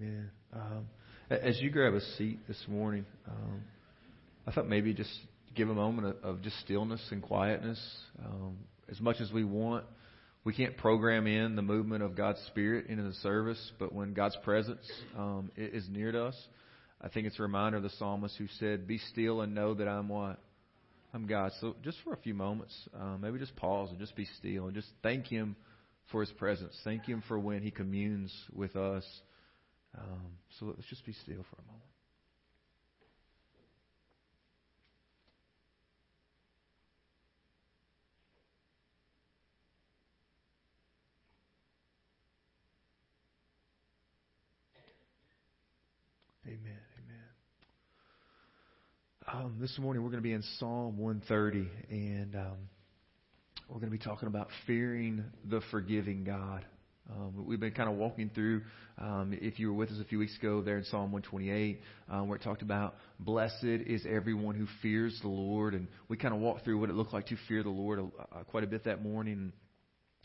Amen. Um, as you grab a seat this morning, um, I thought maybe just give a moment of, of just stillness and quietness. Um, as much as we want, we can't program in the movement of God's Spirit into the service, but when God's presence um, is near to us, I think it's a reminder of the psalmist who said, Be still and know that I'm what? I'm God. So just for a few moments, um, maybe just pause and just be still and just thank Him for His presence. Thank Him for when He communes with us. Um, so let's just be still for a moment. Amen. Amen. Um, this morning we're going to be in Psalm 130, and um, we're going to be talking about fearing the forgiving God. Um, we've been kind of walking through, um, if you were with us a few weeks ago there in Psalm 128, um, where it talked about blessed is everyone who fears the Lord. And we kind of walked through what it looked like to fear the Lord uh, quite a bit that morning.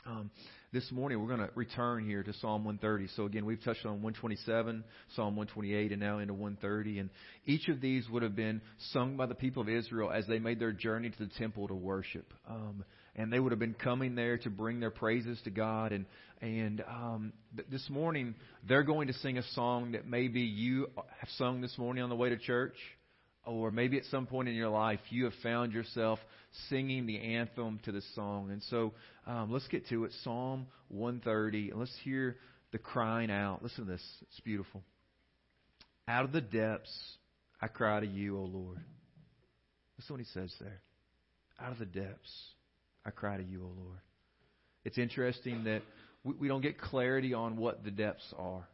Um, this morning we're going to return here to Psalm 130. So again, we've touched on 127, Psalm 128, and now into 130. And each of these would have been sung by the people of Israel as they made their journey to the temple to worship. Um, and they would have been coming there to bring their praises to God. And and um, th- this morning they're going to sing a song that maybe you have sung this morning on the way to church, or maybe at some point in your life you have found yourself singing the anthem to this song. And so um, let's get to it. Psalm 130. And let's hear the crying out. Listen to this. It's beautiful. Out of the depths I cry to you, O Lord. Listen what he says there. Out of the depths. I cry to you, O Lord. It's interesting that we, we don't get clarity on what the depths are.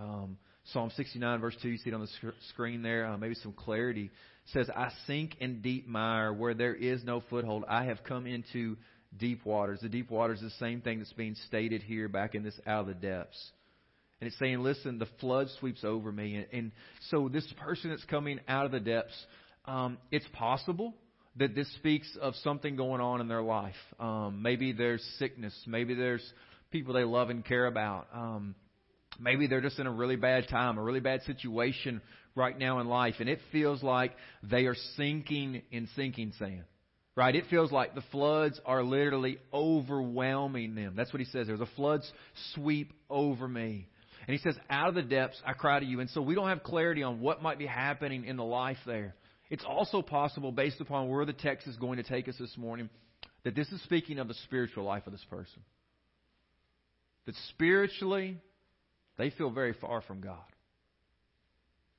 Um, Psalm 69, verse 2, you see it on the sc- screen there, uh, maybe some clarity. says, I sink in deep mire where there is no foothold. I have come into deep waters. The deep waters is the same thing that's being stated here back in this out of the depths. And it's saying, listen, the flood sweeps over me. And, and so this person that's coming out of the depths, um, it's possible that this speaks of something going on in their life. Um, maybe there's sickness. Maybe there's people they love and care about. Um, maybe they're just in a really bad time, a really bad situation right now in life, and it feels like they are sinking in sinking sand. Right? It feels like the floods are literally overwhelming them. That's what he says there. The floods sweep over me. And he says, Out of the depths I cry to you. And so we don't have clarity on what might be happening in the life there. It's also possible, based upon where the text is going to take us this morning, that this is speaking of the spiritual life of this person. That spiritually, they feel very far from God.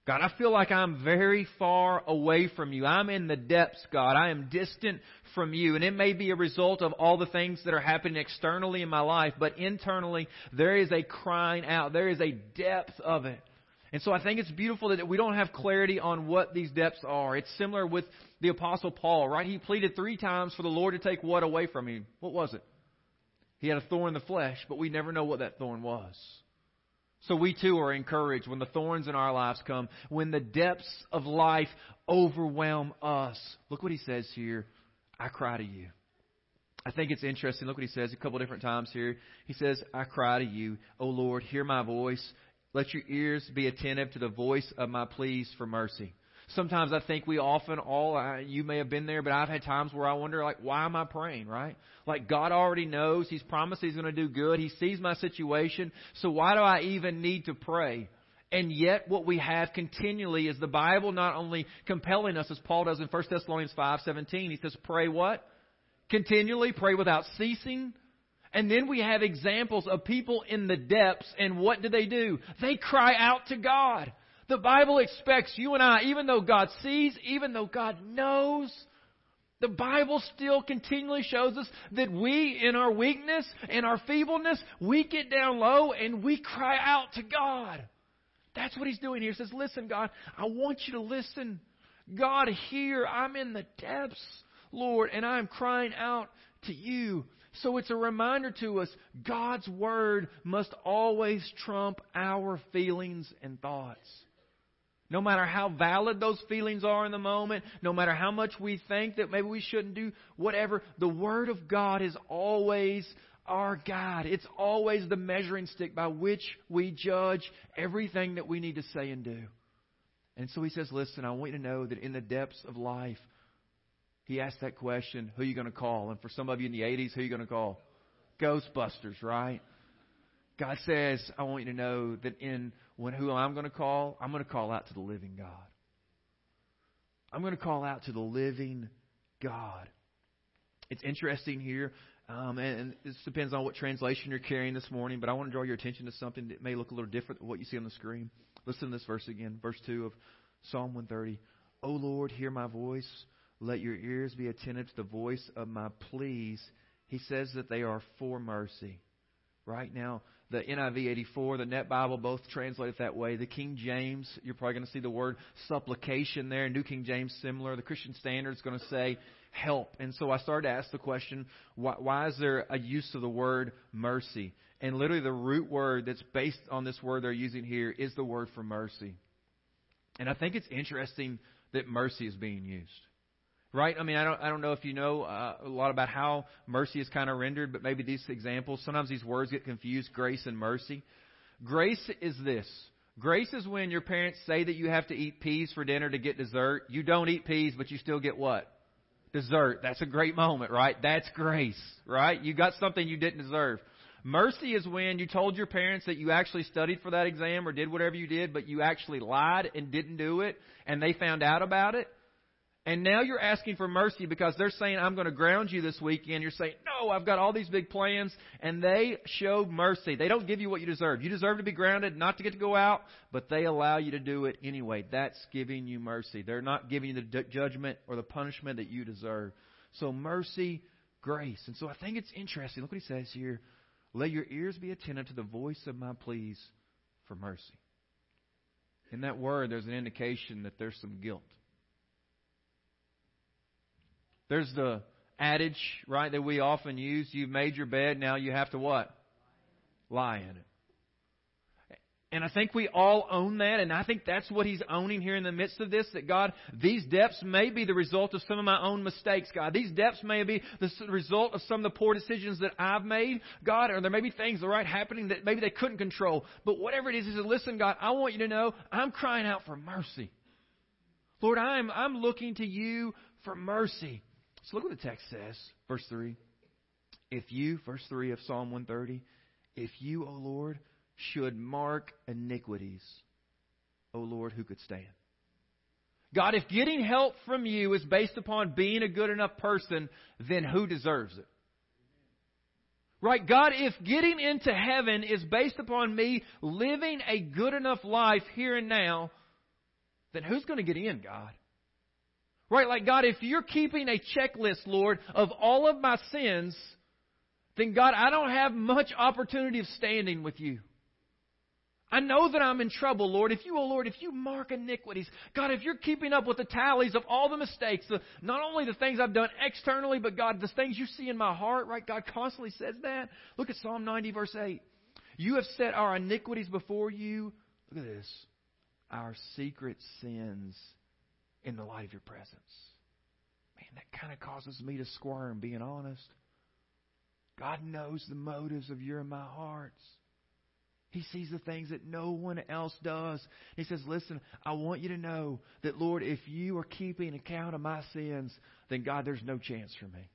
God, I feel like I'm very far away from you. I'm in the depths, God. I am distant from you. And it may be a result of all the things that are happening externally in my life, but internally, there is a crying out. There is a depth of it. And so I think it's beautiful that we don't have clarity on what these depths are. It's similar with the Apostle Paul, right? He pleaded three times for the Lord to take what away from him? What was it? He had a thorn in the flesh, but we never know what that thorn was. So we too are encouraged when the thorns in our lives come, when the depths of life overwhelm us. Look what he says here. I cry to you. I think it's interesting. Look what he says a couple different times here. He says, I cry to you, O Lord, hear my voice. Let your ears be attentive to the voice of my pleas for mercy. Sometimes I think we often all, you may have been there, but I've had times where I wonder, like, why am I praying, right? Like, God already knows. He's promised He's going to do good. He sees my situation. So why do I even need to pray? And yet, what we have continually is the Bible not only compelling us, as Paul does in 1 Thessalonians 5.17, he says, pray what? Continually, pray without ceasing. And then we have examples of people in the depths, and what do they do? They cry out to God. The Bible expects you and I, even though God sees, even though God knows, the Bible still continually shows us that we, in our weakness and our feebleness, we get down low and we cry out to God. That's what He's doing here. He says, Listen, God, I want you to listen. God, here, I'm in the depths, Lord, and I'm crying out to you. So it's a reminder to us God's Word must always trump our feelings and thoughts. No matter how valid those feelings are in the moment, no matter how much we think that maybe we shouldn't do whatever, the Word of God is always our guide. It's always the measuring stick by which we judge everything that we need to say and do. And so he says, Listen, I want you to know that in the depths of life, he asked that question, who are you going to call? And for some of you in the 80s, who are you going to call? Ghostbusters, right? God says, I want you to know that in when who I'm going to call, I'm going to call out to the living God. I'm going to call out to the living God. It's interesting here, um, and, and this depends on what translation you're carrying this morning, but I want to draw your attention to something that may look a little different than what you see on the screen. Listen to this verse again, verse 2 of Psalm 130. O Lord, hear my voice. Let your ears be attentive to the voice of my pleas. He says that they are for mercy. Right now, the NIV 84, the Net Bible, both translate it that way. The King James, you're probably going to see the word supplication there. New King James, similar. The Christian Standard is going to say help. And so I started to ask the question, why, why is there a use of the word mercy? And literally the root word that's based on this word they're using here is the word for mercy. And I think it's interesting that mercy is being used. Right? I mean, I don't, I don't know if you know uh, a lot about how mercy is kind of rendered, but maybe these examples, sometimes these words get confused, grace and mercy. Grace is this. Grace is when your parents say that you have to eat peas for dinner to get dessert. You don't eat peas, but you still get what? Dessert. That's a great moment, right? That's grace, right? You got something you didn't deserve. Mercy is when you told your parents that you actually studied for that exam or did whatever you did, but you actually lied and didn't do it, and they found out about it. And now you're asking for mercy because they're saying, I'm going to ground you this weekend. You're saying, No, I've got all these big plans. And they show mercy. They don't give you what you deserve. You deserve to be grounded, not to get to go out, but they allow you to do it anyway. That's giving you mercy. They're not giving you the judgment or the punishment that you deserve. So mercy, grace. And so I think it's interesting. Look what he says here. Let your ears be attentive to the voice of my pleas for mercy. In that word, there's an indication that there's some guilt. There's the adage, right, that we often use you've made your bed, now you have to what? Lie in it. And I think we all own that, and I think that's what he's owning here in the midst of this, that God, these depths may be the result of some of my own mistakes, God. These depths may be the result of some of the poor decisions that I've made, God, or there may be things, right, happening that maybe they couldn't control. But whatever it is, says, listen, God, I want you to know I'm crying out for mercy. Lord, I'm, I'm looking to you for mercy. So look what the text says, verse 3. If you, verse 3 of Psalm 130, if you, O Lord, should mark iniquities, O Lord, who could stand? God, if getting help from you is based upon being a good enough person, then who deserves it? Right? God, if getting into heaven is based upon me living a good enough life here and now, then who's going to get in, God? Right? Like, God, if you're keeping a checklist, Lord, of all of my sins, then God, I don't have much opportunity of standing with you. I know that I'm in trouble, Lord. If you, oh Lord, if you mark iniquities, God, if you're keeping up with the tallies of all the mistakes, the, not only the things I've done externally, but God, the things you see in my heart, right? God constantly says that. Look at Psalm 90, verse 8. You have set our iniquities before you. Look at this. Our secret sins in the light of your presence. Man, that kind of causes me to squirm, being honest. God knows the motives of your and my hearts. He sees the things that no one else does. He says, Listen, I want you to know that, Lord, if you are keeping account of my sins, then God, there's no chance for me.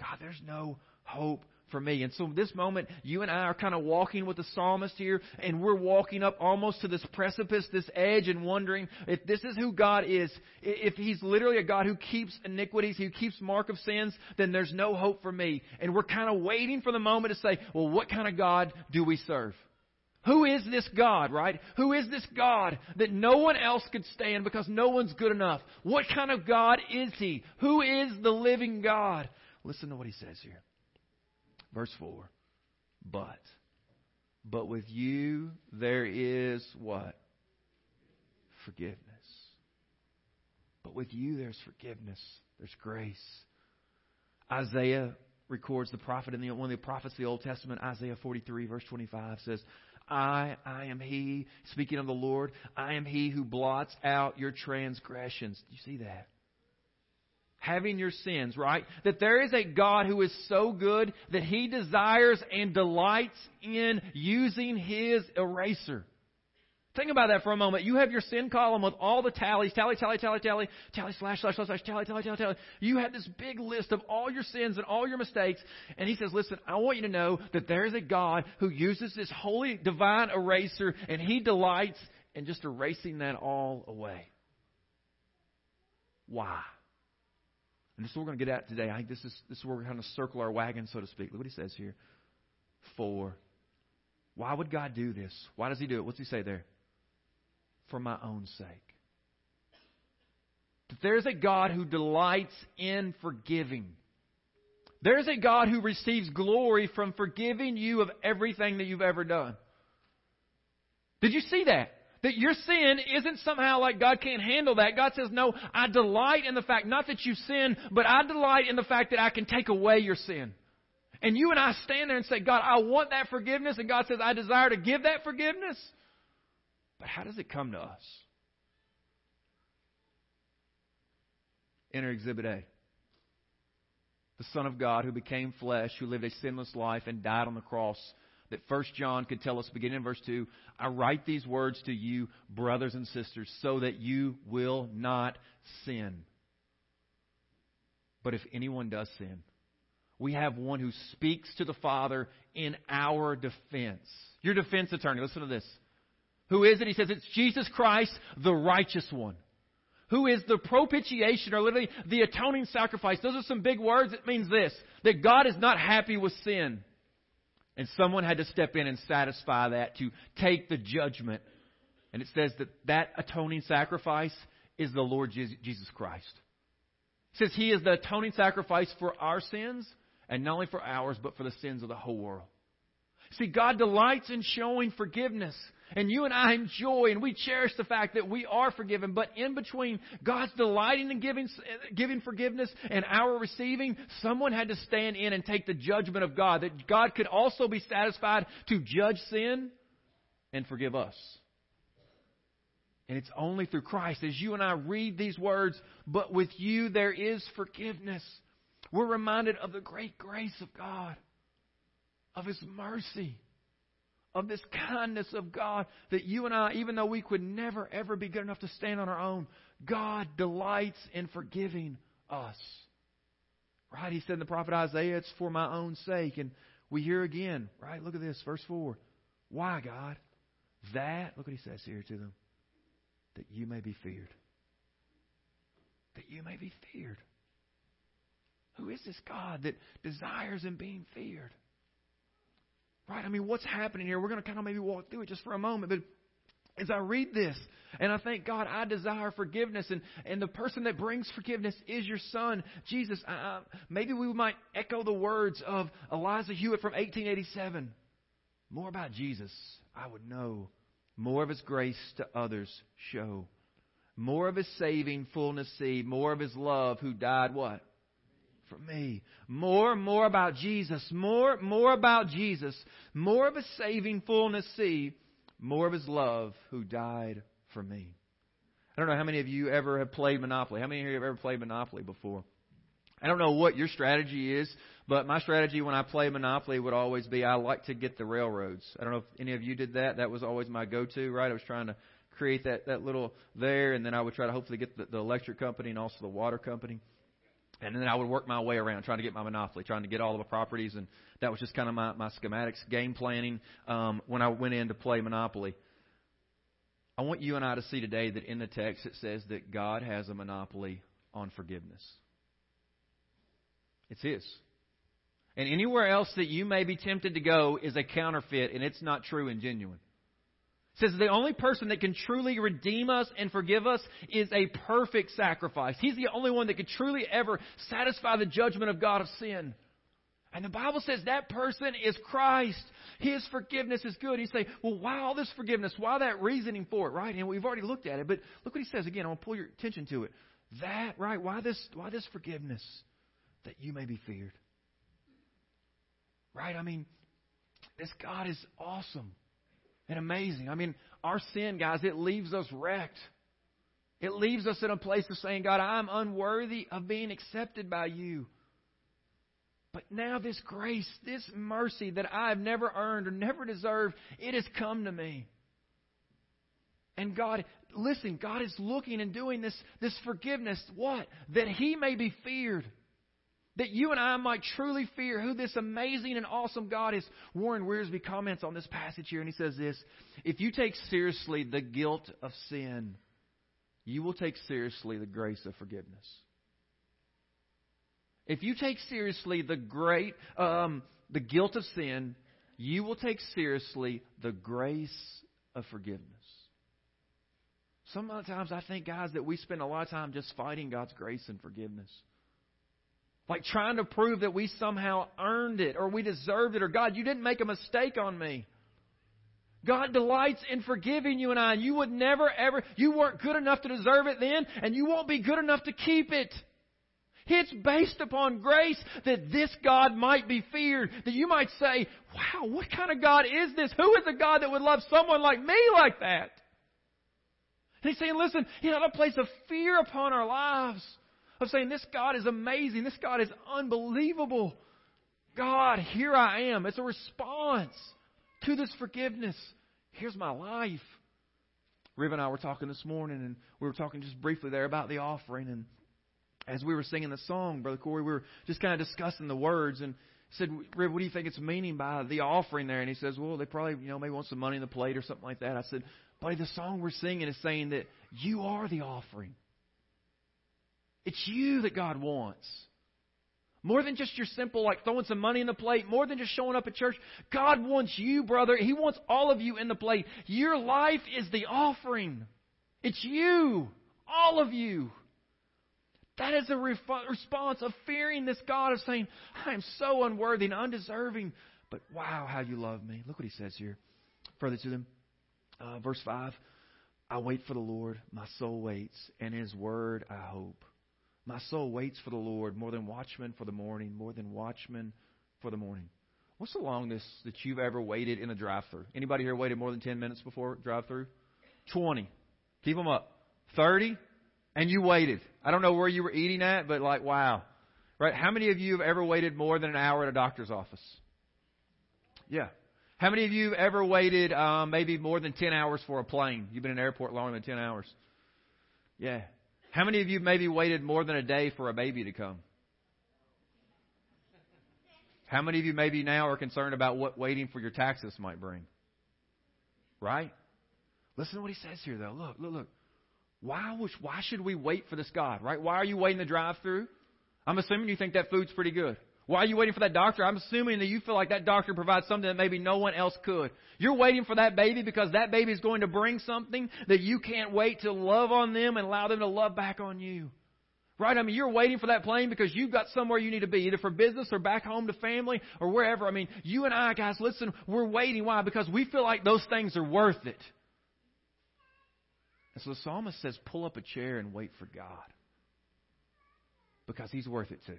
God, there's no hope for me. And so this moment, you and I are kind of walking with the psalmist here, and we're walking up almost to this precipice, this edge, and wondering if this is who God is. If He's literally a God who keeps iniquities, who keeps mark of sins, then there's no hope for me. And we're kind of waiting for the moment to say, well, what kind of God do we serve? Who is this God, right? Who is this God that no one else could stand because no one's good enough? What kind of God is He? Who is the living God? Listen to what He says here. Verse 4. But. But with you there is what? Forgiveness. But with you there's forgiveness. There's grace. Isaiah records the prophet in the, one of the prophets of the Old Testament, Isaiah 43, verse 25 says, I, I am he, speaking of the Lord, I am he who blots out your transgressions. Do you see that? Having your sins, right? That there is a God who is so good that he desires and delights in using his eraser. Think about that for a moment. You have your sin column with all the tallies, tally, tally, tally, tally, tally, slash, slash, slash, slash, tally, tally, tally, tally. You have this big list of all your sins and all your mistakes. And he says, listen, I want you to know that there is a God who uses this holy divine eraser and he delights in just erasing that all away. Why? And this is what we're going to get at today. I think this is, this is where we're going to circle our wagon, so to speak. Look what he says here. For. Why would God do this? Why does he do it? What's he say there? for my own sake. That there's a God who delights in forgiving. There's a God who receives glory from forgiving you of everything that you've ever done. Did you see that? That your sin isn't somehow like God can't handle that. God says, No, I delight in the fact, not that you sin, but I delight in the fact that I can take away your sin. And you and I stand there and say, God, I want that forgiveness. And God says, I desire to give that forgiveness. But how does it come to us? Enter Exhibit A. The Son of God who became flesh, who lived a sinless life and died on the cross. That First John could tell us, beginning in verse 2, I write these words to you, brothers and sisters, so that you will not sin. But if anyone does sin, we have one who speaks to the Father in our defense. Your defense attorney, listen to this. Who is it? He says it's Jesus Christ, the righteous one. Who is the propitiation or literally the atoning sacrifice. Those are some big words. It means this that God is not happy with sin. And someone had to step in and satisfy that to take the judgment. And it says that that atoning sacrifice is the Lord Jesus Christ. It says he is the atoning sacrifice for our sins, and not only for ours, but for the sins of the whole world. See, God delights in showing forgiveness. And you and I enjoy and we cherish the fact that we are forgiven. But in between God's delighting in giving, giving forgiveness and our receiving, someone had to stand in and take the judgment of God. That God could also be satisfied to judge sin and forgive us. And it's only through Christ. As you and I read these words, but with you there is forgiveness. We're reminded of the great grace of God, of His mercy of this kindness of God that you and I, even though we could never ever be good enough to stand on our own, God delights in forgiving us. Right? He said in the prophet Isaiah, it's for my own sake. And we hear again, right? Look at this, verse 4. Why, God? That, look what he says here to them, that you may be feared. That you may be feared. Who is this God that desires in being feared? Right? I mean, what's happening here? We're going to kind of maybe walk through it just for a moment. But as I read this, and I thank God, I desire forgiveness, and, and the person that brings forgiveness is your son, Jesus. Maybe we might echo the words of Eliza Hewitt from 1887. More about Jesus, I would know. More of his grace to others show. More of his saving fullness see. More of his love who died what? For me. More, more about Jesus. More, more about Jesus. More of His saving fullness see. More of His love who died for me. I don't know how many of you ever have played Monopoly. How many of you have ever played Monopoly before? I don't know what your strategy is, but my strategy when I play Monopoly would always be I like to get the railroads. I don't know if any of you did that. That was always my go-to, right? I was trying to create that, that little there, and then I would try to hopefully get the, the electric company and also the water company. And then I would work my way around trying to get my monopoly, trying to get all of the properties, and that was just kind of my, my schematics, game planning um, when I went in to play Monopoly. I want you and I to see today that in the text it says that God has a monopoly on forgiveness. It's His. And anywhere else that you may be tempted to go is a counterfeit, and it's not true and genuine says the only person that can truly redeem us and forgive us is a perfect sacrifice. He's the only one that can truly ever satisfy the judgment of God of sin. And the Bible says that person is Christ. His forgiveness is good. You say, well, why all this forgiveness? Why that reasoning for it, right? And we've already looked at it, but look what he says again. I want to pull your attention to it. That, right? Why this, why this forgiveness? That you may be feared. Right? I mean, this God is awesome and amazing. I mean, our sin, guys, it leaves us wrecked. It leaves us in a place of saying, God, I'm unworthy of being accepted by you. But now this grace, this mercy that I've never earned or never deserved, it has come to me. And God, listen, God is looking and doing this, this forgiveness. What? That He may be feared. That you and I might truly fear who this amazing and awesome God is. Warren Wiersbe comments on this passage here, and he says this If you take seriously the guilt of sin, you will take seriously the grace of forgiveness. If you take seriously the great, um, the guilt of sin, you will take seriously the grace of forgiveness. Sometimes I think, guys, that we spend a lot of time just fighting God's grace and forgiveness. Like trying to prove that we somehow earned it or we deserved it or God, you didn't make a mistake on me. God delights in forgiving you and I, you would never ever, you weren't good enough to deserve it then, and you won't be good enough to keep it. It's based upon grace that this God might be feared. That you might say, wow, what kind of God is this? Who is a God that would love someone like me like that? And he's saying, listen, he had a place of fear upon our lives. Of saying, this God is amazing. This God is unbelievable. God, here I am. It's a response to this forgiveness. Here's my life. Riv and I were talking this morning, and we were talking just briefly there about the offering. And as we were singing the song, Brother Corey, we were just kind of discussing the words and said, Riv, what do you think it's meaning by the offering there? And he says, well, they probably, you know, maybe want some money in the plate or something like that. I said, buddy, the song we're singing is saying that you are the offering. It's you that God wants. More than just your simple, like throwing some money in the plate, more than just showing up at church. God wants you, brother. He wants all of you in the plate. Your life is the offering. It's you. All of you. That is a response of fearing this God, of saying, I am so unworthy and undeserving, but wow, how you love me. Look what he says here. Further to them, uh, verse 5 I wait for the Lord, my soul waits, and his word I hope. My soul waits for the Lord more than watchmen for the morning, more than watchmen for the morning. What's the longest that you've ever waited in a drive-through? Anybody here waited more than 10 minutes before drive-through? 20. Keep them up. 30 and you waited. I don't know where you were eating at, but like, wow. Right? How many of you have ever waited more than an hour at a doctor's office? Yeah. How many of you have ever waited um, maybe more than 10 hours for a plane? You've been in an airport longer than 10 hours. Yeah. How many of you maybe waited more than a day for a baby to come? How many of you maybe now are concerned about what waiting for your taxes might bring? Right? Listen to what he says here, though. Look, look, look. Why, was, why should we wait for this God, right? Why are you waiting the drive through? I'm assuming you think that food's pretty good. Why are you waiting for that doctor? I'm assuming that you feel like that doctor provides something that maybe no one else could. You're waiting for that baby because that baby is going to bring something that you can't wait to love on them and allow them to love back on you. Right? I mean, you're waiting for that plane because you've got somewhere you need to be, either for business or back home to family or wherever. I mean, you and I, guys, listen, we're waiting. Why? Because we feel like those things are worth it. And so the psalmist says, pull up a chair and wait for God. Because he's worth it too.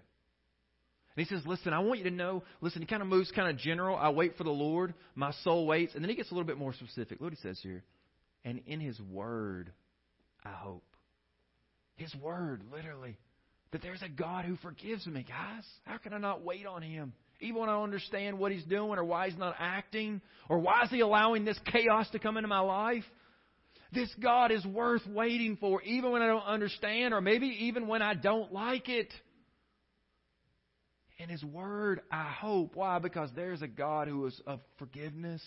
And he says, listen, I want you to know, listen, he kind of moves kind of general. I wait for the Lord. My soul waits. And then he gets a little bit more specific. Look what he says here. And in his word, I hope. His word, literally. That there's a God who forgives me, guys. How can I not wait on him? Even when I don't understand what he's doing or why he's not acting or why is he allowing this chaos to come into my life. This God is worth waiting for, even when I don't understand, or maybe even when I don't like it. In His Word, I hope. Why? Because there's a God who is of forgiveness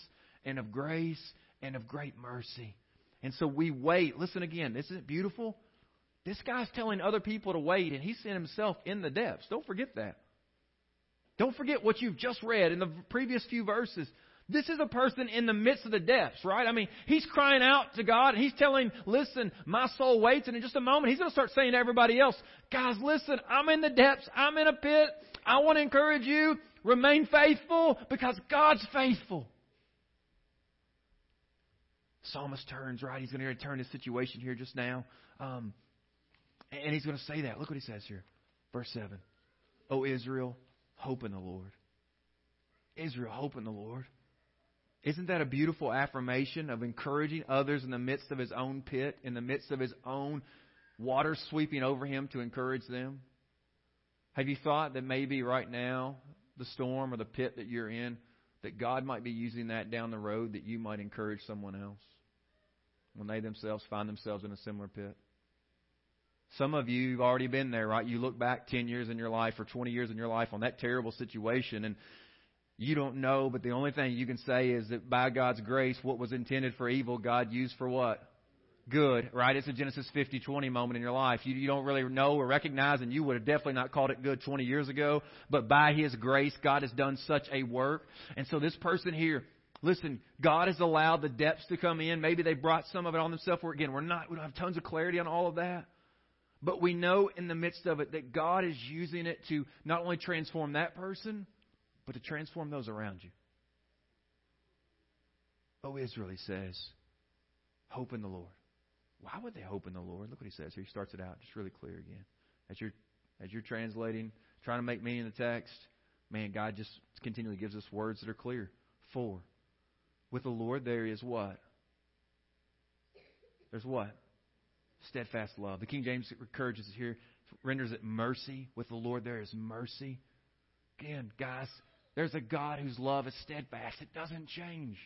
and of grace and of great mercy. And so we wait. Listen again. Isn't it beautiful? This guy's telling other people to wait, and he's seeing himself in the depths. Don't forget that. Don't forget what you've just read in the previous few verses. This is a person in the midst of the depths, right? I mean, he's crying out to God and he's telling, listen, my soul waits. And in just a moment, he's going to start saying to everybody else, guys, listen, I'm in the depths. I'm in a pit. I want to encourage you, remain faithful because God's faithful. Psalmist turns, right? He's going to turn his situation here just now. Um, and he's going to say that. Look what he says here. Verse 7. O Israel, hope in the Lord. Israel, hope in the Lord. Isn't that a beautiful affirmation of encouraging others in the midst of his own pit, in the midst of his own water sweeping over him to encourage them? Have you thought that maybe right now, the storm or the pit that you're in, that God might be using that down the road that you might encourage someone else when they themselves find themselves in a similar pit? Some of you have already been there, right? You look back 10 years in your life or 20 years in your life on that terrible situation and you don't know, but the only thing you can say is that by God's grace, what was intended for evil, God used for what? Good, right? It's a Genesis 50 20 moment in your life. You, you don't really know or recognize, and you would have definitely not called it good 20 years ago, but by His grace, God has done such a work. And so this person here, listen, God has allowed the depths to come in. Maybe they brought some of it on themselves. We're, again, we're not, we don't have tons of clarity on all of that. But we know in the midst of it that God is using it to not only transform that person, but to transform those around you. Oh, Israel, he says, hope in the Lord. Why would they hope in the Lord? Look what he says here. He starts it out just really clear again. As you're as you're translating, trying to make meaning of the text, man, God just continually gives us words that are clear. For with the Lord there is what? There's what? Steadfast love. The King James encourages here, renders it mercy. With the Lord there is mercy. Again, guys, there's a God whose love is steadfast. It doesn't change.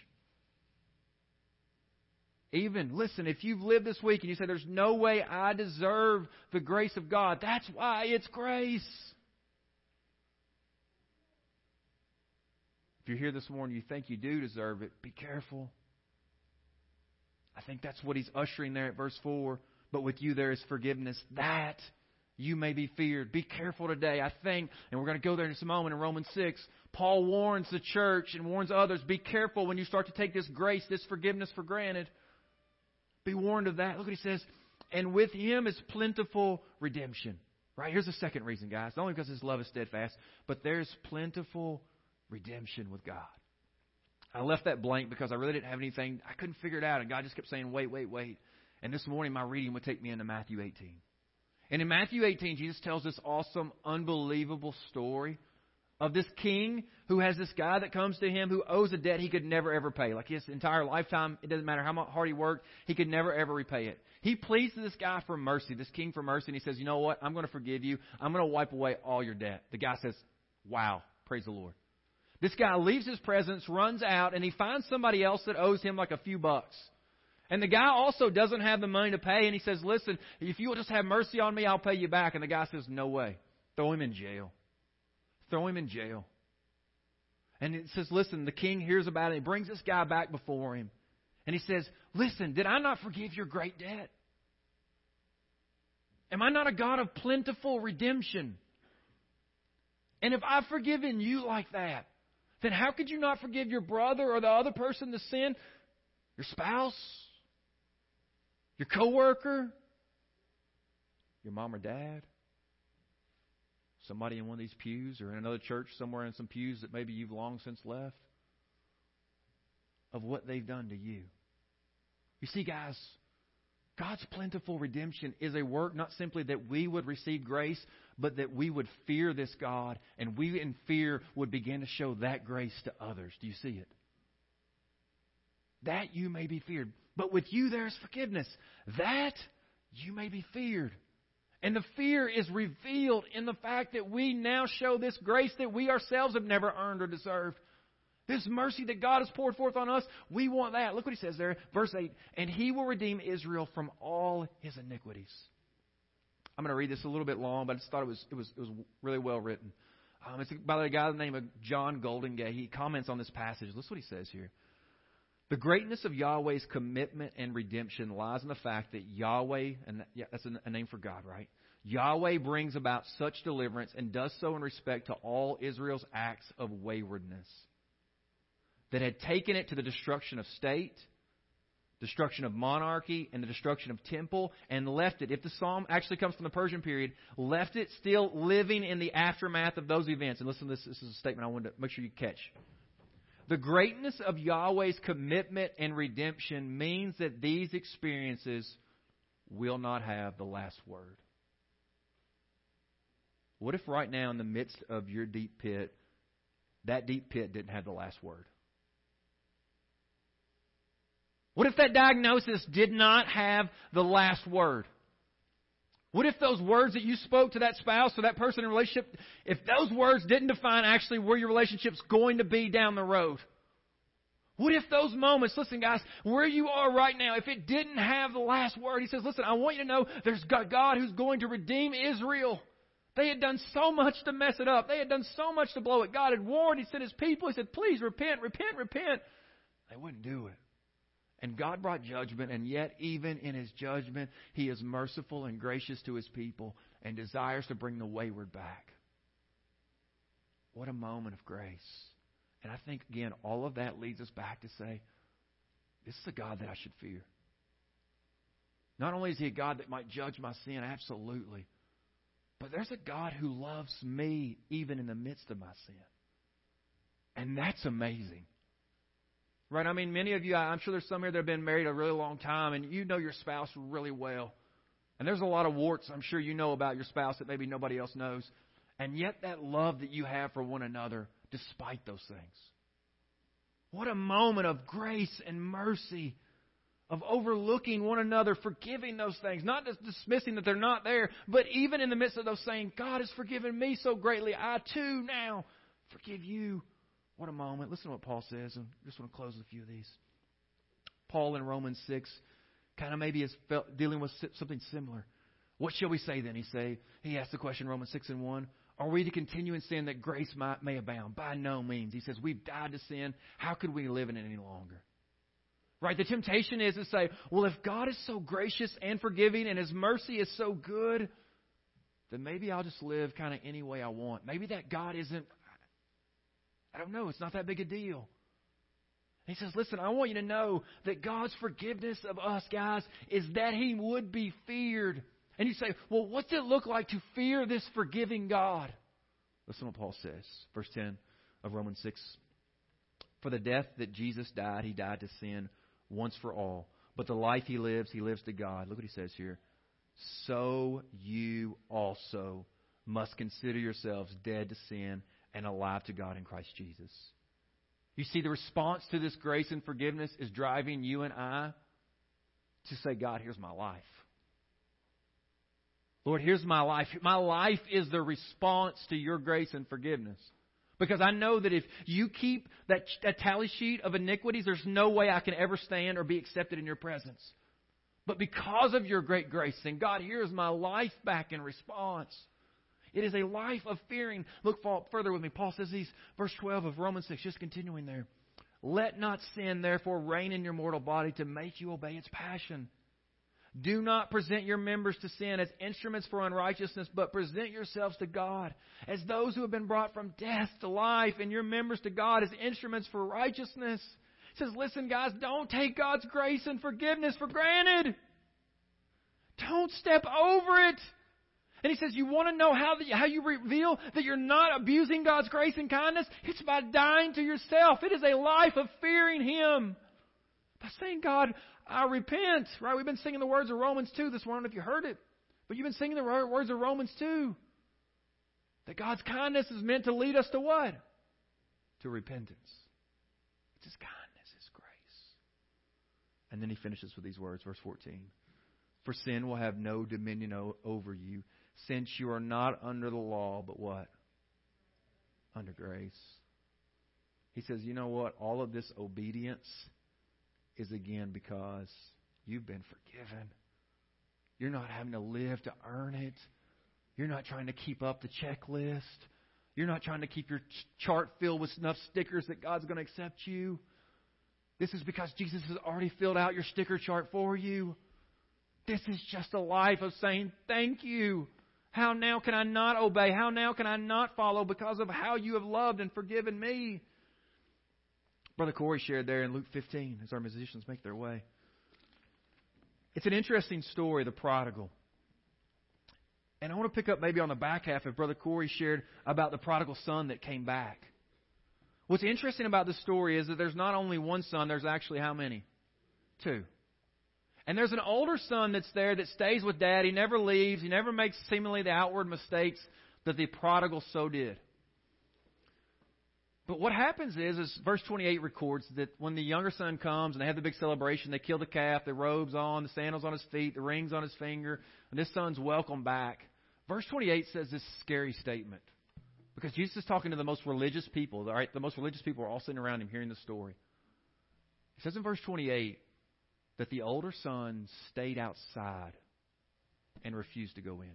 Even, listen, if you've lived this week and you say, there's no way I deserve the grace of God, that's why it's grace. If you're here this morning, you think you do deserve it, be careful. I think that's what he's ushering there at verse 4. But with you there is forgiveness. That you may be feared. Be careful today. I think, and we're going to go there in just a moment in Romans 6, Paul warns the church and warns others be careful when you start to take this grace, this forgiveness for granted. Be warned of that. Look what he says. And with him is plentiful redemption. Right? Here's the second reason, guys. Not only because his love is steadfast, but there's plentiful redemption with God. I left that blank because I really didn't have anything. I couldn't figure it out. And God just kept saying, wait, wait, wait. And this morning, my reading would take me into Matthew 18. And in Matthew 18, Jesus tells this awesome, unbelievable story of this king who has this guy that comes to him who owes a debt he could never ever pay. Like his entire lifetime, it doesn't matter how hard he worked, he could never ever repay it. He pleads to this guy for mercy, this king for mercy, and he says, You know what? I'm going to forgive you. I'm going to wipe away all your debt. The guy says, Wow, praise the Lord. This guy leaves his presence, runs out, and he finds somebody else that owes him like a few bucks. And the guy also doesn't have the money to pay, and he says, Listen, if you'll just have mercy on me, I'll pay you back. And the guy says, No way. Throw him in jail. Throw him in jail. And it says, Listen, the king hears about it. He brings this guy back before him. And he says, Listen, did I not forgive your great debt? Am I not a God of plentiful redemption? And if I've forgiven you like that, then how could you not forgive your brother or the other person the sin? Your spouse? Your coworker? Your mom or dad? Somebody in one of these pews or in another church somewhere in some pews that maybe you've long since left? Of what they've done to you. You see, guys, God's plentiful redemption is a work not simply that we would receive grace, but that we would fear this God, and we in fear would begin to show that grace to others. Do you see it? That you may be feared. But with you there is forgiveness. That you may be feared. And the fear is revealed in the fact that we now show this grace that we ourselves have never earned or deserved. This mercy that God has poured forth on us, we want that. Look what he says there, verse 8. And he will redeem Israel from all his iniquities. I'm going to read this a little bit long, but I just thought it was, it was, it was really well written. Um, it's by the guy by the name of John Goldingay. He comments on this passage. Listen what he says here. The greatness of Yahweh's commitment and redemption lies in the fact that Yahweh, and that's a name for God, right? Yahweh brings about such deliverance and does so in respect to all Israel's acts of waywardness that had taken it to the destruction of state, destruction of monarchy, and the destruction of temple, and left it, if the psalm actually comes from the Persian period, left it still living in the aftermath of those events. And listen, to this, this is a statement I wanted to make sure you catch. The greatness of Yahweh's commitment and redemption means that these experiences will not have the last word. What if right now, in the midst of your deep pit, that deep pit didn't have the last word? What if that diagnosis did not have the last word? What if those words that you spoke to that spouse or that person in relationship, if those words didn't define actually where your relationship's going to be down the road? What if those moments, listen guys, where you are right now, if it didn't have the last word, he says, listen, I want you to know there's God who's going to redeem Israel. They had done so much to mess it up. They had done so much to blow it. God had warned. He sent his people. He said, please repent, repent, repent. They wouldn't do it. And God brought judgment, and yet, even in his judgment, he is merciful and gracious to his people and desires to bring the wayward back. What a moment of grace. And I think, again, all of that leads us back to say, this is a God that I should fear. Not only is he a God that might judge my sin, absolutely, but there's a God who loves me even in the midst of my sin. And that's amazing. Right? I mean, many of you, I'm sure there's some here that have been married a really long time, and you know your spouse really well. And there's a lot of warts I'm sure you know about your spouse that maybe nobody else knows. And yet, that love that you have for one another, despite those things. What a moment of grace and mercy, of overlooking one another, forgiving those things, not just dismissing that they're not there, but even in the midst of those saying, God has forgiven me so greatly, I too now forgive you. What a moment. Listen to what Paul says. I just want to close with a few of these. Paul in Romans 6 kind of maybe is dealing with something similar. What shall we say then? He say he asked the question Romans 6 and 1. Are we to continue in sin that grace might, may abound? By no means. He says we've died to sin. How could we live in it any longer? Right? The temptation is to say, well, if God is so gracious and forgiving and His mercy is so good, then maybe I'll just live kind of any way I want. Maybe that God isn't I don't know. It's not that big a deal. He says, Listen, I want you to know that God's forgiveness of us, guys, is that He would be feared. And you say, Well, what's it look like to fear this forgiving God? Listen to what Paul says. Verse 10 of Romans 6. For the death that Jesus died, He died to sin once for all. But the life He lives, He lives to God. Look what He says here. So you also must consider yourselves dead to sin and alive to God in Christ Jesus. You see, the response to this grace and forgiveness is driving you and I to say, God, here's my life. Lord, here's my life. My life is the response to your grace and forgiveness. Because I know that if you keep that, that tally sheet of iniquities, there's no way I can ever stand or be accepted in your presence. But because of your great grace, then God, here's my life back in response. It is a life of fearing. Look further with me. Paul says these, verse 12 of Romans 6, just continuing there. Let not sin, therefore, reign in your mortal body to make you obey its passion. Do not present your members to sin as instruments for unrighteousness, but present yourselves to God as those who have been brought from death to life, and your members to God as instruments for righteousness. He says, listen, guys, don't take God's grace and forgiveness for granted. Don't step over it. And he says, You want to know how, the, how you reveal that you're not abusing God's grace and kindness? It's by dying to yourself. It is a life of fearing Him. By saying, God, I repent. Right? We've been singing the words of Romans 2 this morning, if you heard it. But you've been singing the words of Romans 2. That God's kindness is meant to lead us to what? To repentance. It's His kindness, His grace. And then he finishes with these words, verse 14. For sin will have no dominion over you since you are not under the law, but what? Under grace. He says, you know what? All of this obedience is again because you've been forgiven. You're not having to live to earn it. You're not trying to keep up the checklist. You're not trying to keep your chart filled with enough stickers that God's going to accept you. This is because Jesus has already filled out your sticker chart for you. This is just a life of saying, Thank you. How now can I not obey? How now can I not follow because of how you have loved and forgiven me? Brother Corey shared there in Luke 15 as our musicians make their way. It's an interesting story, the prodigal. And I want to pick up maybe on the back half of Brother Corey shared about the prodigal son that came back. What's interesting about this story is that there's not only one son, there's actually how many? Two. And there's an older son that's there that stays with dad. He never leaves. He never makes seemingly the outward mistakes that the prodigal so did. But what happens is, is verse 28 records that when the younger son comes and they have the big celebration, they kill the calf, the robes on, the sandals on his feet, the rings on his finger, and this son's welcome back. Verse 28 says this scary statement. Because Jesus is talking to the most religious people, all right? The most religious people are all sitting around him hearing the story. It says in verse 28 that the older son stayed outside and refused to go in.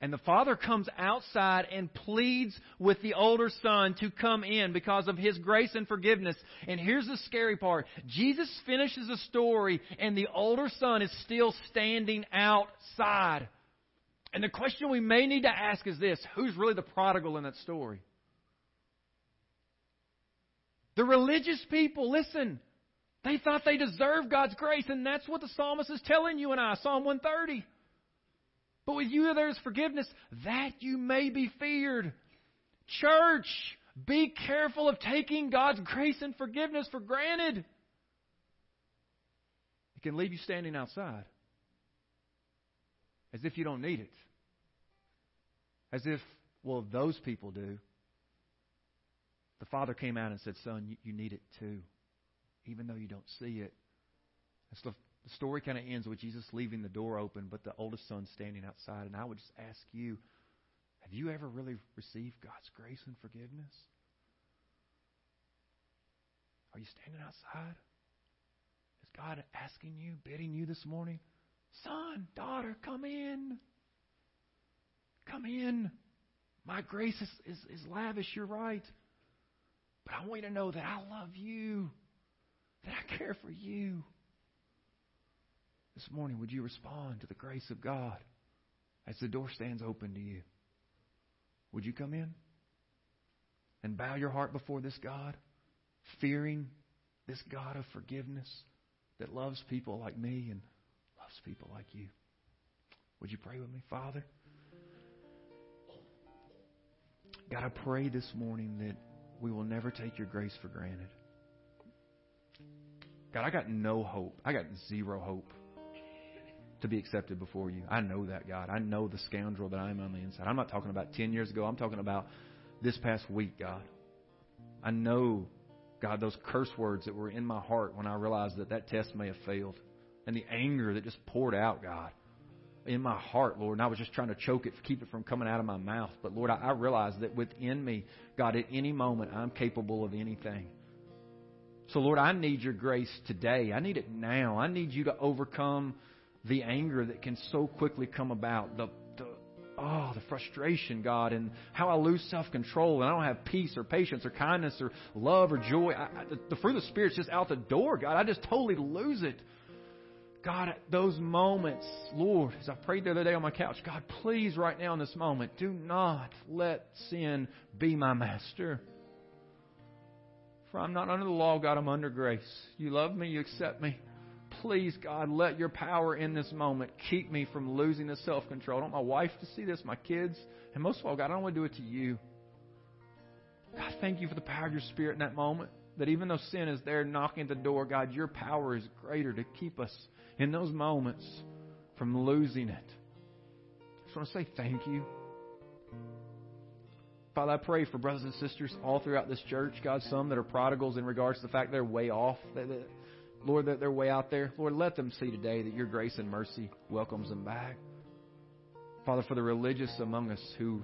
And the father comes outside and pleads with the older son to come in because of his grace and forgiveness. And here's the scary part Jesus finishes the story, and the older son is still standing outside. And the question we may need to ask is this who's really the prodigal in that story? The religious people, listen, they thought they deserved God's grace, and that's what the psalmist is telling you and I, Psalm 130. But with you there is forgiveness, that you may be feared. Church, be careful of taking God's grace and forgiveness for granted. It can leave you standing outside as if you don't need it. As if, well, those people do. The father came out and said, Son, you, need it too, even though you don't see it. That's the the story kind of ends with Jesus leaving the door open, but the oldest son standing outside. And I would just ask you have you ever really received God's grace and forgiveness? Are you standing outside? Is God asking you, bidding you this morning? Son, daughter, come in. Come in. My grace is, is, is lavish, you're right. But I want you to know that I love you, that I care for you. This morning, would you respond to the grace of God as the door stands open to you? Would you come in and bow your heart before this God, fearing this God of forgiveness that loves people like me and loves people like you? Would you pray with me, Father? God, I pray this morning that we will never take your grace for granted. God, I got no hope. I got zero hope to be accepted before you. I know that, God. I know the scoundrel that I am on the inside. I'm not talking about 10 years ago. I'm talking about this past week, God. I know, God, those curse words that were in my heart when I realized that that test may have failed. And the anger that just poured out, God, in my heart, Lord. And I was just trying to choke it, keep it from coming out of my mouth. But, Lord, I, I realized that within me, God, at any moment, I'm capable of anything. So, Lord, I need your grace today. I need it now. I need you to overcome the anger that can so quickly come about, the, the oh, the frustration, God, and how I lose self control and I don't have peace or patience or kindness or love or joy. I, I, the fruit of the Spirit's just out the door, God. I just totally lose it. God, at those moments, Lord, as I prayed the other day on my couch, God, please, right now in this moment, do not let sin be my master. For I'm not under the law, God, I'm under grace. You love me, you accept me please, God, let your power in this moment keep me from losing the self control. I don't want my wife to see this, my kids, and most of all, God, I don't want to do it to you. God, thank you for the power of your Spirit in that moment. That even though sin is there knocking at the door, God, your power is greater to keep us in those moments from losing it. I just want to say thank you. Father, I pray for brothers and sisters all throughout this church, God, some that are prodigals in regards to the fact they're way off. Lord, that they're way out there. Lord, let them see today that your grace and mercy welcomes them back. Father, for the religious among us who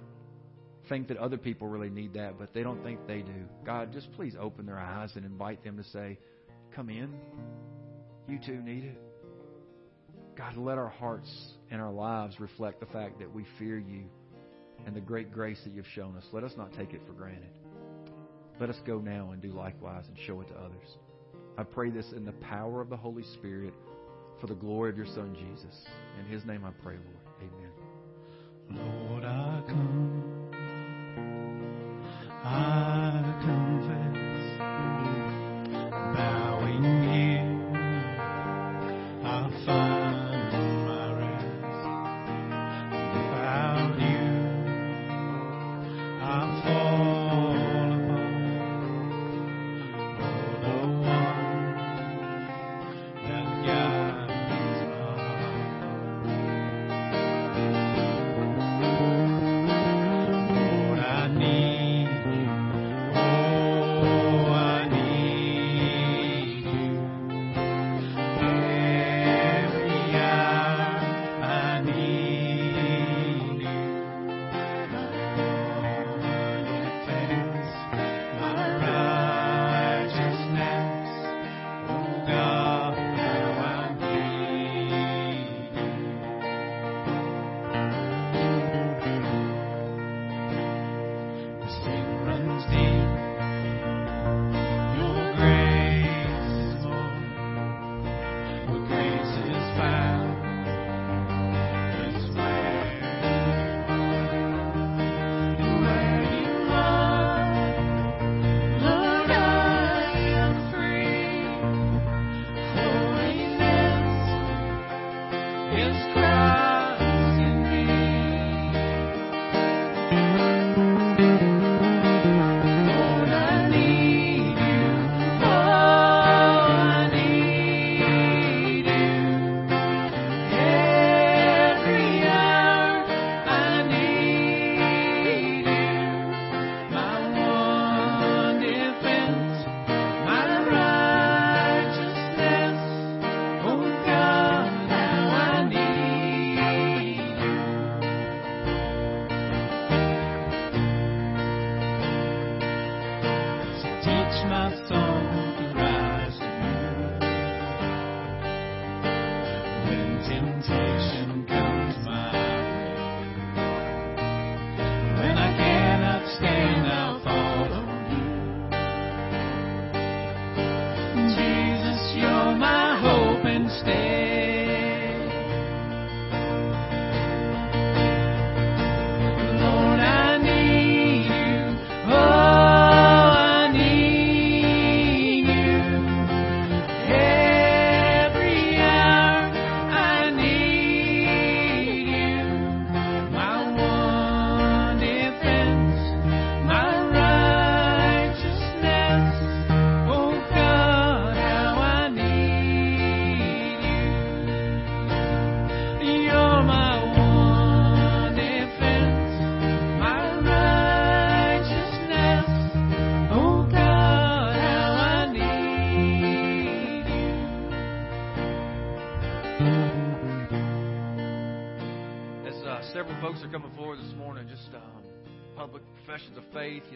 think that other people really need that, but they don't think they do, God, just please open their eyes and invite them to say, Come in. You too need it. God, let our hearts and our lives reflect the fact that we fear you and the great grace that you've shown us. Let us not take it for granted. Let us go now and do likewise and show it to others. I pray this in the power of the Holy Spirit for the glory of your Son, Jesus. In his name I pray, Lord. Amen. Lord, I come. I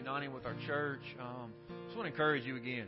uniting with our church. Um, just want to encourage you again.